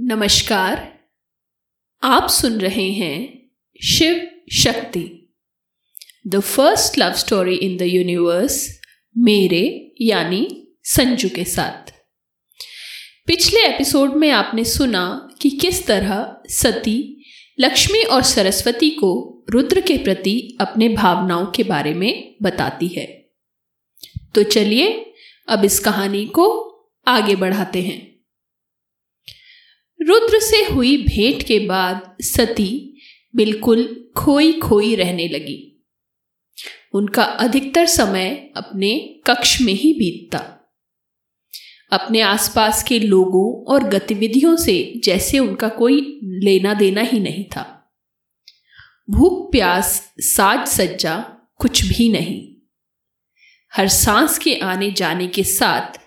नमस्कार, आप सुन रहे हैं Shiv Shakti. The first love story in the universe मेरे यानी संजू के साथ। पिछले एपिसोड में आपने सुना कि किस तरह सती, लक्ष्मी और सरस्वती को रुद्र के प्रति अपने भावनाओं के बारे में बताती है। तो चलिए, अब इस कहानी को आगे बढ़ाते हैं। रुद्र से हुई भेंट के बाद सती बिल्कुल खोई खोई रहने लगी। उनका अधिकतर समय अपने कक्ष में ही बीतता। अपने आसपास के लोगों और गतिविधियों से जैसे उनका कोई लेना देना ही नहीं था। भूख, प्यास, साज सज्जा कुछ भी नहीं। हर सांस के आने जाने के साथ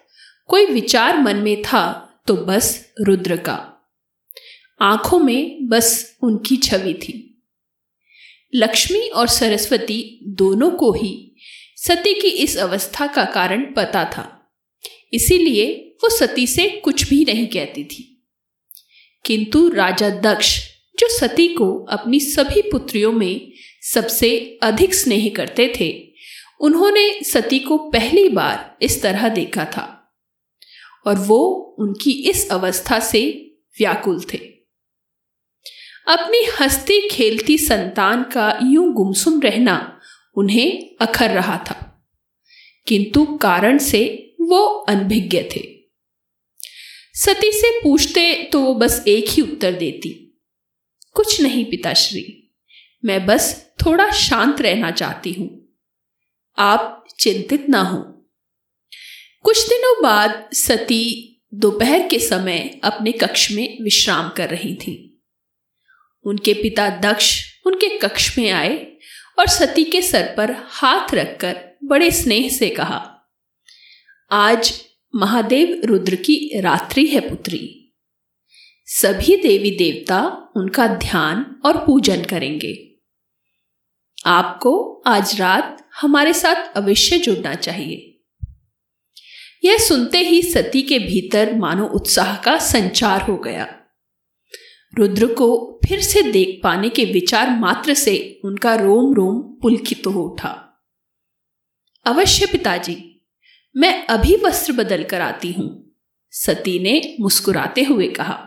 कोई विचार मन में था तो बस रुद्र का। आँखों में बस उनकी छवि थी। लक्ष्मी और सरस्वती दोनों को ही सती की इस अवस्था का कारण पता था। इसीलिए वो सती से कुछ भी नहीं कहती थी। किंतु राजा दक्ष, जो सती को अपनी सभी पुत्रियों में सबसे अधिक स्नेह करते थे, उन्होंने सती को पहली बार इस तरह देखा था। और वो उनकी इस अवस्था से व्याकुल थे। अपनी हंसती खेलती संतान का यूँ गुमसुम रहना उन्हें अखर रहा था। किंतु कारण से वो अनभिज्ञ थे। सती से पूछते तो वो बस एक ही उत्तर देती, कुछ नहीं पिताश्री, मैं बस थोड़ा शांत रहना चाहती हूँ। आप चिंतित ना हो। कुछ दिनों बाद सती दोपहर के समय अपने कक्ष में विश्राम कर रही थी। उनके पिता दक्ष उनके कक्ष में आए और सती के सर पर हाथ रखकर बड़े स्नेह से कहा, आज महादेव रुद्र की रात्रि है पुत्री। सभी देवी देवता उनका ध्यान और पूजन करेंगे। आपको आज रात हमारे साथ अवश्य जुड़ना चाहिए। यह सुनते ही सती के भीतर मानो उत्साह का संचार हो गया। रुद्र को फिर से देख पाने के विचार मात्र से उनका रोम रोम पुलकित तो हो उठा। अवश्य पिताजी, मैं अभी वस्त्र बदल कर आती हूँ, सती ने मुस्कुराते हुए कहा।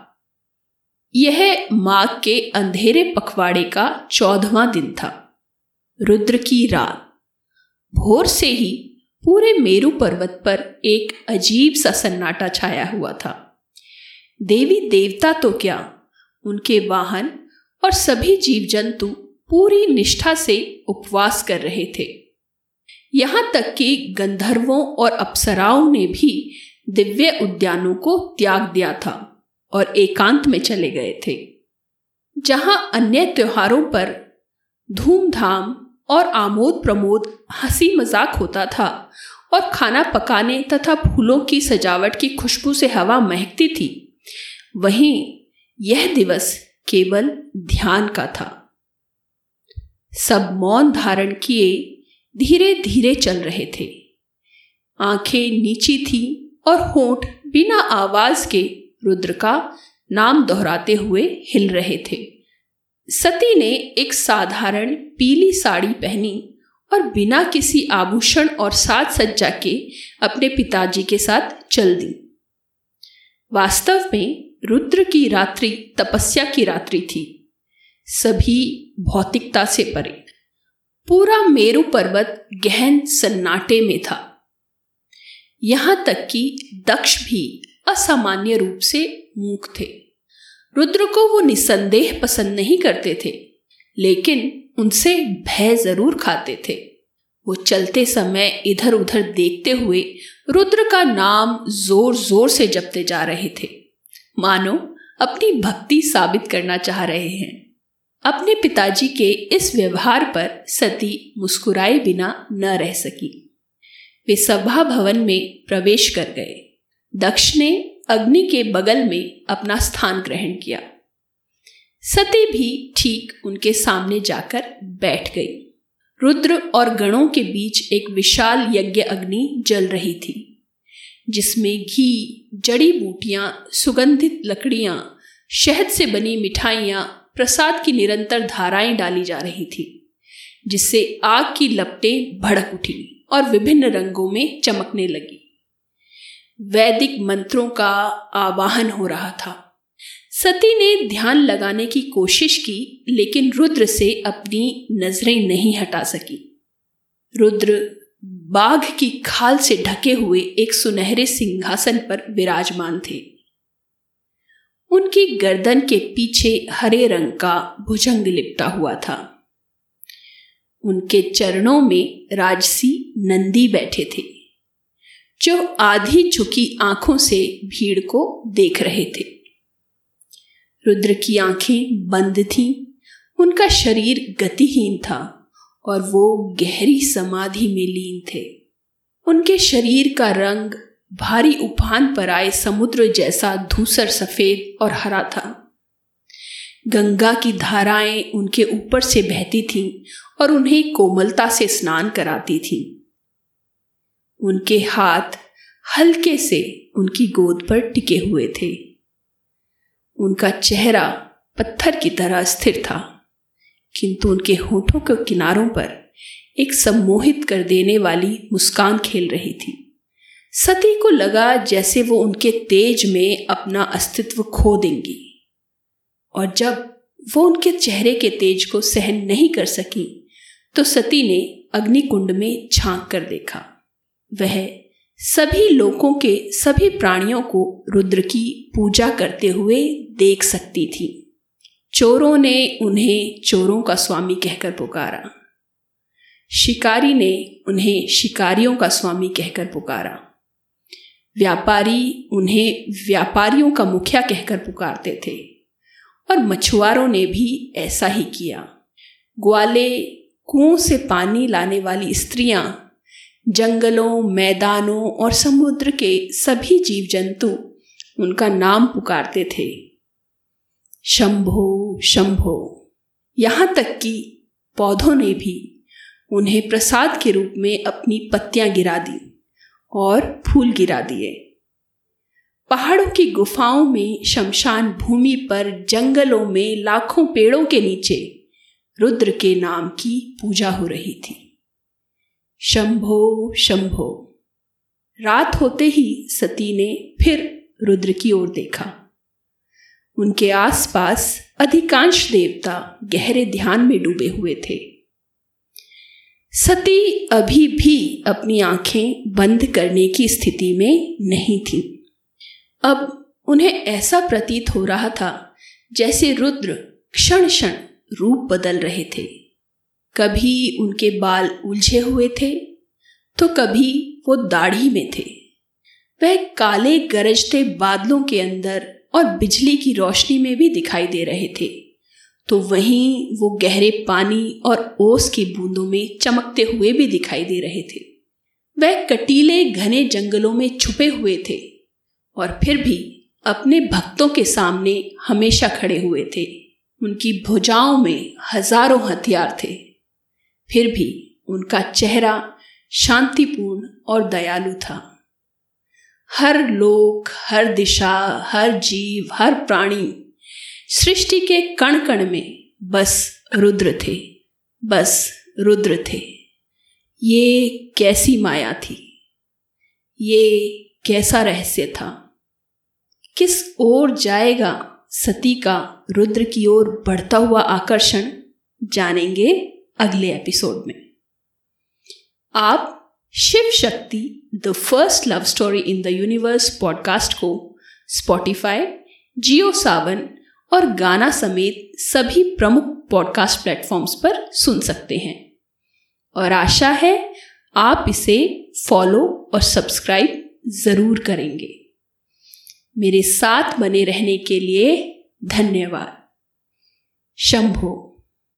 यह माघ के अंधेरे पखवाड़े का चौदवा दिन था। रुद्र की रात, भोर से ही पूरे मेरु पर्वत पर एक अजीब सा सन्नाटा छाया हुआ था। देवी देवता तो क्या उनके वाहन और सभी जीव जंतु पूरी निष्ठा से उपवास कर रहे थे। यहाँ तक कि गंधर्वों और अप्सराओं ने भी दिव्य उद्यानों को त्याग दिया था और एकांत में चले गए थे, जहाँ अन्य त्योहारों पर धूमधाम और आमोद प्रमोद हँसी मज़ाक होता था और खाना पकाने तथा फूलों की सजावट की खुशबू से हवा महकती थी। वहीं यह दिवस केवल ध्यान का था। सब मौन धारण किए धीरे धीरे चल रहे थे। आँखें नीची थी और होठ बिना आवाज़ के रुद्र का नाम दोहराते हुए हिल रहे थे। सती ने एक साधारण पीली साड़ी पहनी और बिना किसी आभूषण और साज सज्जा के अपने पिताजी के साथ चल दी। वास्तव में रुद्र की रात्रि, तपस्या की रात्रि थी। सभी भौतिकता से परे। पूरा मेरु पर्वत गहन सन्नाटे में था। यहाँ तक कि दक्ष भी असामान्य रूप से मूक थे। रुद्र को वो निसंदेह पसंद नहीं करते थे, लेकिन उनसे भय ज़रूर खाते थे। वो चलते समय इधर उधर देखते हुए रुद्र का नाम ज़ोर ज़ोर से जपते जा रहे थे। मानो, अपनी भक्ति साबित करना चाह रहे हैं। अपने पिताजी के इस व्यवहार पर सती मुस्कुराए बिना न रह सकी। वे सभा भवन में प्रवेश कर गए। दक्ष ने अग्नि के बगल में अपना स्थान ग्रहण किया। सती भी ठीक उनके सामने जाकर बैठ गई। रुद्र और गणों के बीच एक विशाल यज्ञ अग्नि जल रही थी। जिसमें घी, जड़ी बूटियाँ, सुगंधित लकड़ियाँ, शहद से बनी मिठाइयाँ, प्रसाद की निरंतर धाराएँ डाली जा रही थी, जिससे आग की लपटें भड़क उठी और विभिन्न रंगों में चमकने लगी। वैदिक मंत्रों का आवाहन हो रहा था। सती ने ध्यान लगाने की कोशिश की, लेकिन रुद्र से अपनी नज़रें नहीं हटा सकी। रुद्र बाघ की खाल से ढके हुए एक सुनहरे सिंहासन पर विराजमान थे। उनकी गर्दन के पीछे हरे रंग का भुजंग लिपटा हुआ था। उनके चरणों में राजसी नंदी बैठे थे, जो आधी झुकी आँखों से भीड़ को देख रहे थे। रुद्र की आँखें बंद थीं, उनका शरीर गतिहीन था। और वो गहरी समाधि में लीन थे। उनके शरीर का रंग भारी उफान पर आए समुद्र जैसा धूसर सफ़ेद और हरा था। गंगा की धाराएँ उनके ऊपर से बहती थीं और उन्हें कोमलता से स्नान कराती थीं। उनके हाथ हल्के से उनकी गोद पर टिके हुए थे। उनका चेहरा पत्थर की तरह स्थिर था। किंतु उनके होठों के किनारों पर एक सम्मोहित कर देने वाली मुस्कान खेल रही थी। सती को लगा जैसे वो उनके तेज में अपना अस्तित्व खो देंगी। और जब वो उनके चेहरे के तेज को सहन नहीं कर सकी तो सती ने अग्निकुंड में झाँक कर देखा। वह सभी लोगों के सभी प्राणियों को रुद्र की पूजा करते हुए देख सकती थी। चोरों ने उन्हें चोरों का स्वामी कहकर पुकारा। शिकारी ने उन्हें शिकारियों का स्वामी कहकर पुकारा। व्यापारी उन्हें व्यापारियों का मुखिया कहकर पुकारते थे और मछुआरों ने भी ऐसा ही किया। ग्वाले, कुओं से पानी लाने वाली स्त्रियाँ, जंगलों, मैदानों और समुद्र के सभी जीव जंतु उनका नाम पुकारते थे। शंभो शंभो। यहाँ तक कि पौधों ने भी उन्हें प्रसाद के रूप में अपनी पत्तियाँ गिरा दी और फूल गिरा दिए। पहाड़ों की गुफाओं में शमशान भूमि पर जंगलों में लाखों पेड़ों के नीचे रुद्र के नाम की पूजा हो रही थी। शंभो शंभो। रात होते ही सती ने फिर रुद्र की ओर देखा। उनके आसपास अधिकांश देवता गहरे ध्यान में डूबे हुए थे। सती अभी भी अपनी आँखें बंद करने की स्थिति में नहीं थी। अब उन्हें ऐसा प्रतीत हो रहा था जैसे रुद्र क्षण क्षण रूप बदल रहे थे। कभी उनके बाल उलझे हुए थे तो कभी वो दाढ़ी में थे। वह काले गरजते बादलों के अंदर और बिजली की रोशनी में भी दिखाई दे रहे थे। तो वहीं वो गहरे पानी और ओस की बूंदों में चमकते हुए भी दिखाई दे रहे थे। वह कटीले घने जंगलों में छुपे हुए थे और फिर भी अपने भक्तों के सामने हमेशा खड़े हुए थे। उनकी भुजाओं में हज़ारों हथियार थे। फिर भी उनका चेहरा शांतिपूर्ण और दयालु था। हर लोक, हर दिशा, हर जीव, हर प्राणी सृष्टि के कण कण में बस रुद्र थे, बस रुद्र थे। ये कैसी माया थी? ये कैसा रहस्य था? किस ओर जाएगा सती का रुद्र की ओर बढ़ता हुआ आकर्षण? जानेंगे अगले एपिसोड में। आप Shiv Shakti the first love story in the universe podcast को स्पॉटिफाई जियो सावन और गाना समेत सभी प्रमुख पॉडकास्ट प्लेटफॉर्म्स पर सुन सकते हैं। और आशा है, आप इसे फॉलो और सब्सक्राइब ज़रूर करेंगे। मेरे साथ बने रहने के लिए धन्यवाद। शंभो।